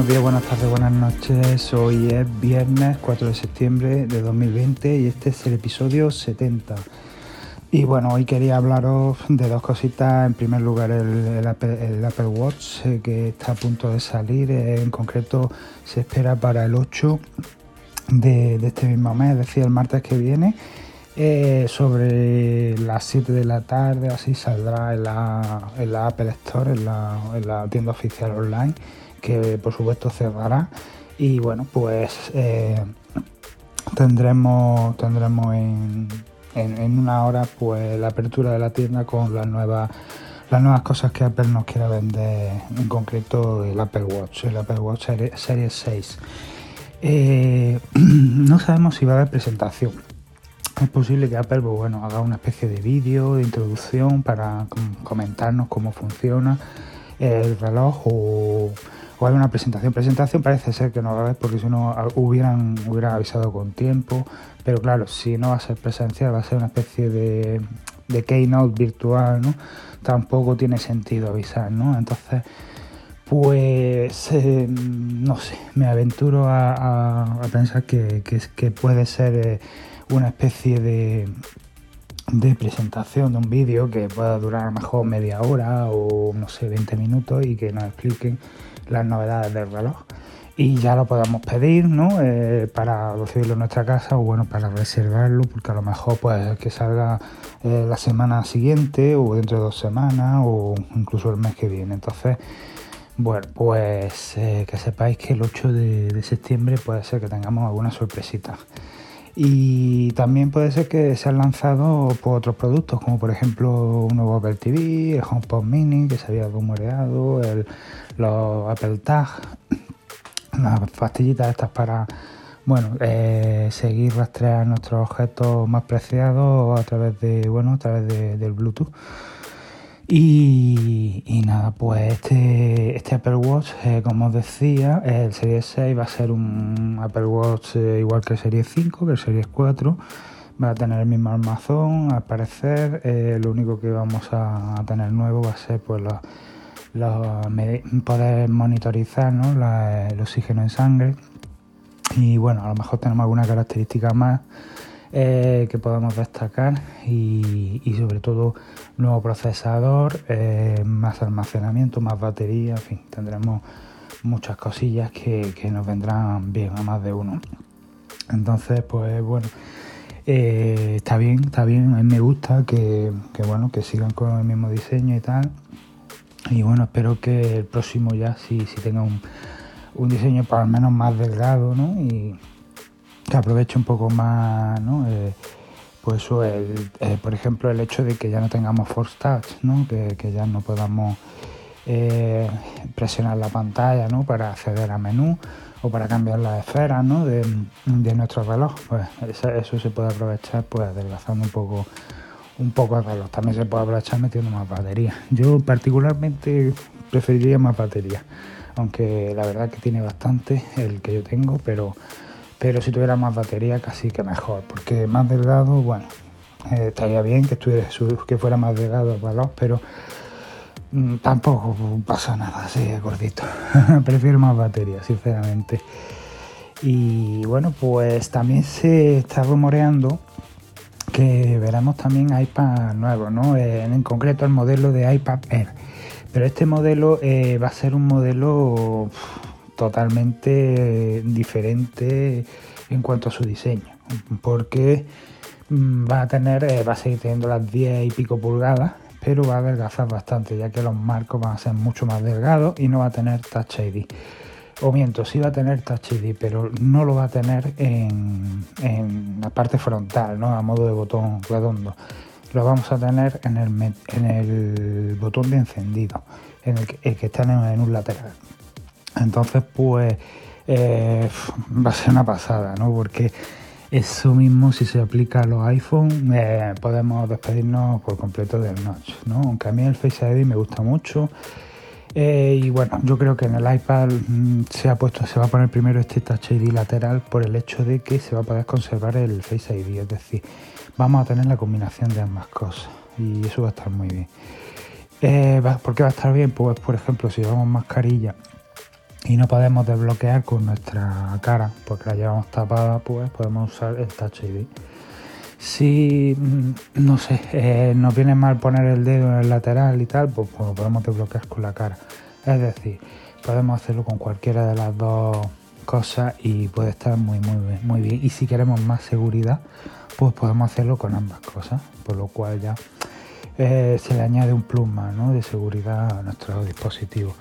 buenos días, buenas tardes, buenas noches. Hoy es viernes 4 de septiembre de 2020 y este es el episodio 70. Y bueno, hoy quería hablaros de dos cositas. En primer lugar, el, Apple, Watch eh, que está a punto de salir. Eh, en concreto, se espera para el 8 de, este mismo mes, es decir, el martes que viene. Eh, sobre las 7 de la tarde, así saldrá en la, Apple Store, en la tienda oficial online que por supuesto cerrará. Y bueno, pues eh, tendremos, tendremos en, en, una hora pues la apertura de la tienda con las nuevas las nuevas cosas que Apple nos quiera vender, en concreto el Apple Watch, el Apple Watch Series 6. Eh, no sabemos si va a haber presentación. Es posible que Apple pues, bueno, haga una especie de vídeo de introducción para comentarnos cómo funciona el reloj o o hay una presentación. Presentación parece ser que no va a haber porque si no hubieran, hubieran avisado con tiempo, pero claro, si no va a ser presencial, va a ser una especie de, de keynote virtual, ¿no? Tampoco tiene sentido avisar, ¿no? Entonces, pues eh, no sé, me aventuro a, pensar que, que, puede ser eh, una especie de, de presentación de un vídeo que pueda durar a lo mejor media hora o no sé, 20 minutos y que nos expliquen las novedades del reloj y ya lo podamos pedir, ¿no? Eh, para recibirlo en nuestra casa o bueno, para reservarlo, porque a lo mejor puede que salga eh, la semana siguiente o dentro de dos semanas o incluso el mes que viene. Entonces, bueno, pues eh, que sepáis que el 8 de, septiembre puede ser que tengamos alguna sorpresita. Y también puede ser que se han lanzado otros productos, como por ejemplo un nuevo Apple TV, el HomePod Mini que se había rumoreado, los Apple Tag, las pastillitas estas para bueno eh, seguir rastrear nuestros objetos más preciados a través de bueno a través del Bluetooth. Y, nada, pues este, este Apple Watch, eh, como os decía, el Series 6 va a ser un Apple Watch eh, igual que el Series 5, que el Series 4. Va a tener el mismo armazón, al parecer. lo único que vamos a, tener nuevo va a ser pues la poder monitorizar el oxígeno en sangre y bueno, a lo mejor tenemos alguna característica más eh, que podemos destacar y, sobre todo nuevo procesador, eh, más almacenamiento, más batería, en fin, tendremos muchas cosillas que, nos vendrán bien a más de uno. Entonces, pues bueno, eh, está bien, está bien, a mí me gusta que, bueno, que sigan con el mismo diseño y tal. Y bueno, espero que el próximo ya sí, sí tenga un, diseño para al menos más delgado, ¿no? Y que aproveche un poco más, ¿no? Eh, pues el, eh, por ejemplo, el hecho de que ya no tengamos Force Touch, ¿no? Que, ya no podamos eh, presionar la pantalla, ¿no? Para acceder a menú o para cambiar las esferas, ¿no? De, nuestro reloj. Pues eso, se puede aprovechar, pues adelgazando un poco un poco el reloj. También se puede aprovechar metiendo más batería. Yo particularmente preferiría más batería, aunque la verdad que tiene bastante el que yo tengo, pero, pero si tuviera más batería casi que mejor, porque más delgado, bueno, eh, estaría bien que, estuviera, que fuera más delgado el reloj, pero mm, tampoco pasa nada así gordito. Prefiero más batería, sinceramente. Y bueno, pues también se está rumoreando que veremos también iPad nuevo, ¿no? Eh, en concreto el modelo de iPad Air. Pero este modelo eh, va a ser un modelo totalmente diferente en cuanto a su diseño, porque mm, va a tener, eh, va a seguir teniendo las 10 y pico pulgadas, pero va a adelgazar bastante, ya que los marcos van a ser mucho más delgados y no va a tener Touch ID o miento, sí va a tener Touch ID, pero no lo va a tener en, la parte frontal, ¿no? A modo de botón redondo. Lo vamos a tener en el, en el botón de encendido, en el que, está en, un lateral. Entonces, pues eh, va a ser una pasada, ¿no? Porque eso mismo, si se aplica a los iPhone, eh, podemos despedirnos por completo del notch, ¿no? Aunque a mí el Face ID me gusta mucho. Eh, y bueno, yo creo que en el iPad mm, se ha puesto, se va a poner primero este Touch ID lateral por el hecho de que se va a poder conservar el Face ID, es decir, vamos a tener la combinación de ambas cosas y eso va a estar muy bien. ¿Por qué va a estar bien? Pues por ejemplo, si llevamos mascarilla y no podemos desbloquear con nuestra cara porque la llevamos tapada, pues podemos usar el Touch. Si, mm, no sé, eh, nos viene mal poner el dedo en el lateral y tal, pues, pues, podemos desbloquear con la cara. Es decir, podemos hacerlo con cualquiera de las dos cosas y puede estar muy, muy bien. Muy bien. Y si queremos más seguridad, pues podemos hacerlo con ambas cosas, por lo cual ya eh, se le añade un plus más ¿no? de seguridad a nuestro dispositivo.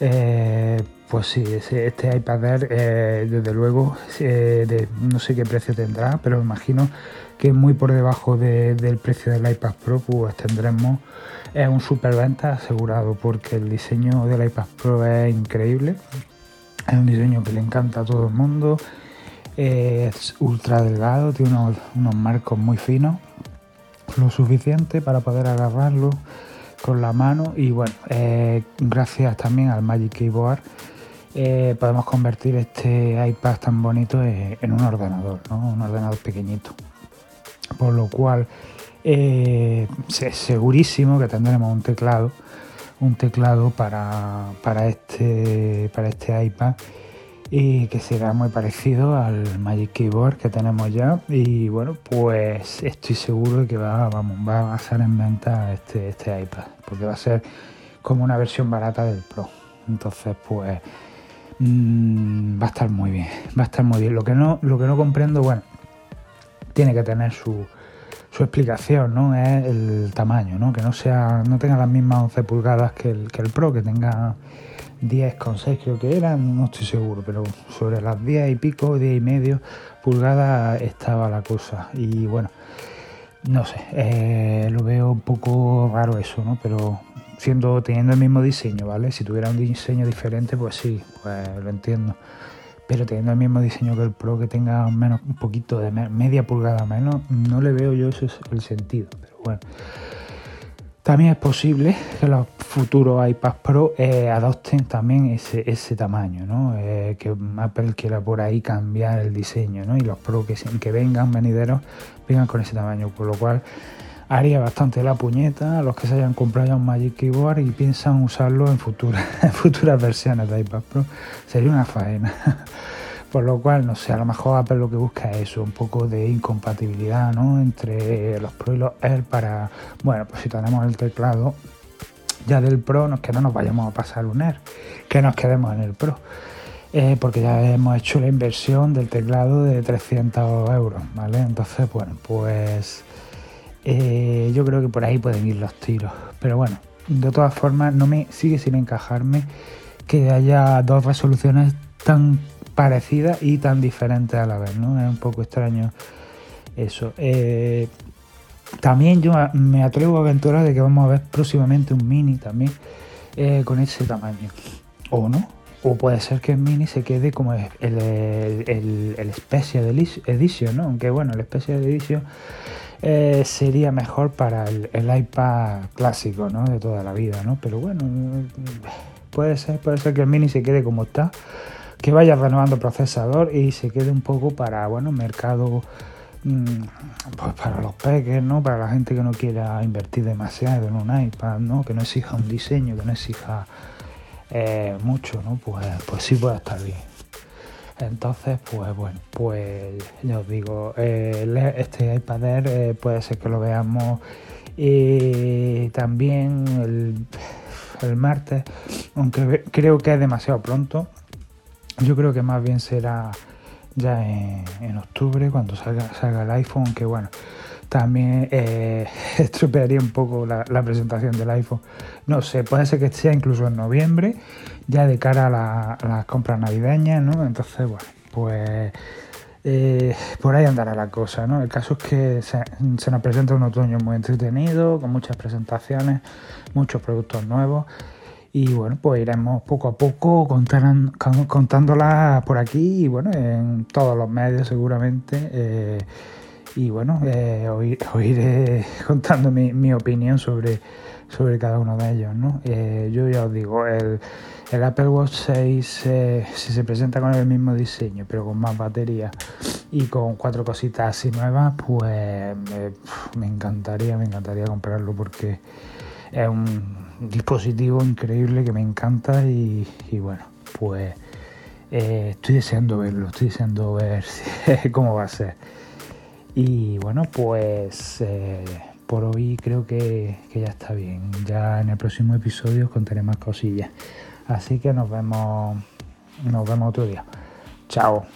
Eh, pues sí, este iPad Air, eh, desde luego, no sé qué precio tendrá, pero me imagino que muy por debajo del precio del iPad Pro, pues tendremos un superventa asegurado, porque el diseño del iPad Pro es increíble. Es un diseño que le encanta a todo el mundo. Es ultra delgado, tiene unos marcos muy finos lo suficiente para poder agarrarlo con la mano y bueno, eh, gracias también al Magic Keyboard eh, podemos convertir este iPad tan bonito en, un ordenador, un ordenador pequeñito. Por lo cual eh, es segurísimo que tendremos un teclado, un teclado para, para, este, para este iPad y que será muy parecido al Magic Keyboard que tenemos ya. Y bueno pues estoy seguro de que va, vamos, va a ser en venta este, este iPad porque va a ser como una versión barata del Pro. Entonces pues mm, va a estar muy bien va a estar muy bien lo que no lo que no comprendo bueno tiene que tener su, su explicación no es el tamaño no que no sea no tenga las mismas 11 pulgadas que el, que el Pro que tenga 10,6 creo que eran, no estoy seguro, pero sobre las 10 y pico, 10 y medio pulgadas estaba la cosa. Y bueno, no sé, eh, lo veo un poco raro eso, ¿no? Pero teniendo el mismo diseño, ¿vale? Si tuviera un diseño diferente, pues sí, pues lo entiendo. Pero teniendo el mismo diseño que el Pro, que tenga menos, un poquito de media pulgada menos, no le veo yo ese el sentido. Pero bueno. También es posible que los futuros iPad Pro eh, adopten también ese, ese tamaño, ¿no? Eh, que Apple quiera por ahí cambiar el diseño, ¿no? Y los Pro que, que vengan, venideros, vengan con ese tamaño, por lo cual haría bastante la puñeta a los que se hayan comprado ya un Magic Keyboard y piensan usarlo en futuras, en futuras versiones de iPad Pro. Sería una faena. Por lo cual, no sé, a lo mejor Apple lo que busca es eso, un poco de incompatibilidad ¿no? entre los Pro y los Air para, bueno, pues si tenemos el teclado ya del Pro, nos, que no nos vayamos a pasar un Air, que nos quedemos en el Pro. Eh, porque ya hemos hecho la inversión del teclado de 300 euros, ¿vale? Entonces, bueno, pues eh, yo creo que por ahí pueden ir los tiros. Pero bueno, de todas formas, no me sigue sin encajarme que haya dos resoluciones tan parecida y tan diferente a la vez, ¿no? Es un poco extraño eso. Eh, también yo me atrevo a aventurar de que vamos a ver próximamente un mini también eh, con ese tamaño. O no. O puede ser que el mini se quede como el, el, el, Special Edition, ¿no? Aunque bueno, el Special Edition eh, sería mejor para el, iPad clásico, ¿no? De toda la vida, ¿no? Pero bueno, puede ser, puede ser que el mini se quede como está que vaya renovando procesador y se quede un poco para, bueno, mercado mm, pues para los peques, ¿no? Para la gente que no quiera invertir demasiado en un iPad, ¿no? Que no exija un diseño, que no exija eh, mucho, ¿no? Pues, pues sí puede estar bien. Entonces, pues bueno, pues ya os digo, eh, este iPad eh, puede ser que lo veamos y también el, el martes, aunque creo que es demasiado pronto, yo creo que más bien será ya en, octubre cuando salga, salga el iPhone, que bueno, también eh, estropearía un poco la, presentación del iPhone. No sé, puede ser que sea incluso en noviembre, ya de cara a, las compras navideñas, ¿no? Entonces, bueno, pues eh, por ahí andará la cosa, ¿no? El caso es que se, nos presenta un otoño muy entretenido, con muchas presentaciones, muchos productos nuevos y bueno, pues iremos poco a poco contándola por aquí y bueno, en todos los medios seguramente. Eh, y bueno, eh, oiré contando mi, opinión sobre, sobre cada uno de ellos. ¿no? Eh, yo ya os digo, el, el Apple Watch 6, si se presenta con el mismo diseño, pero con más batería y con cuatro cositas así nuevas, pues me encantaría, me encantaría comprarlo porque es un dispositivo increíble que me encanta y, bueno, pues Eh, estoy deseando verlo, estoy deseando ver cómo va a ser. Y bueno, pues eh, por hoy creo que, que, ya está bien. Ya en el próximo episodio os contaré más cosillas. Así que nos vemos, nos vemos otro día. Chao.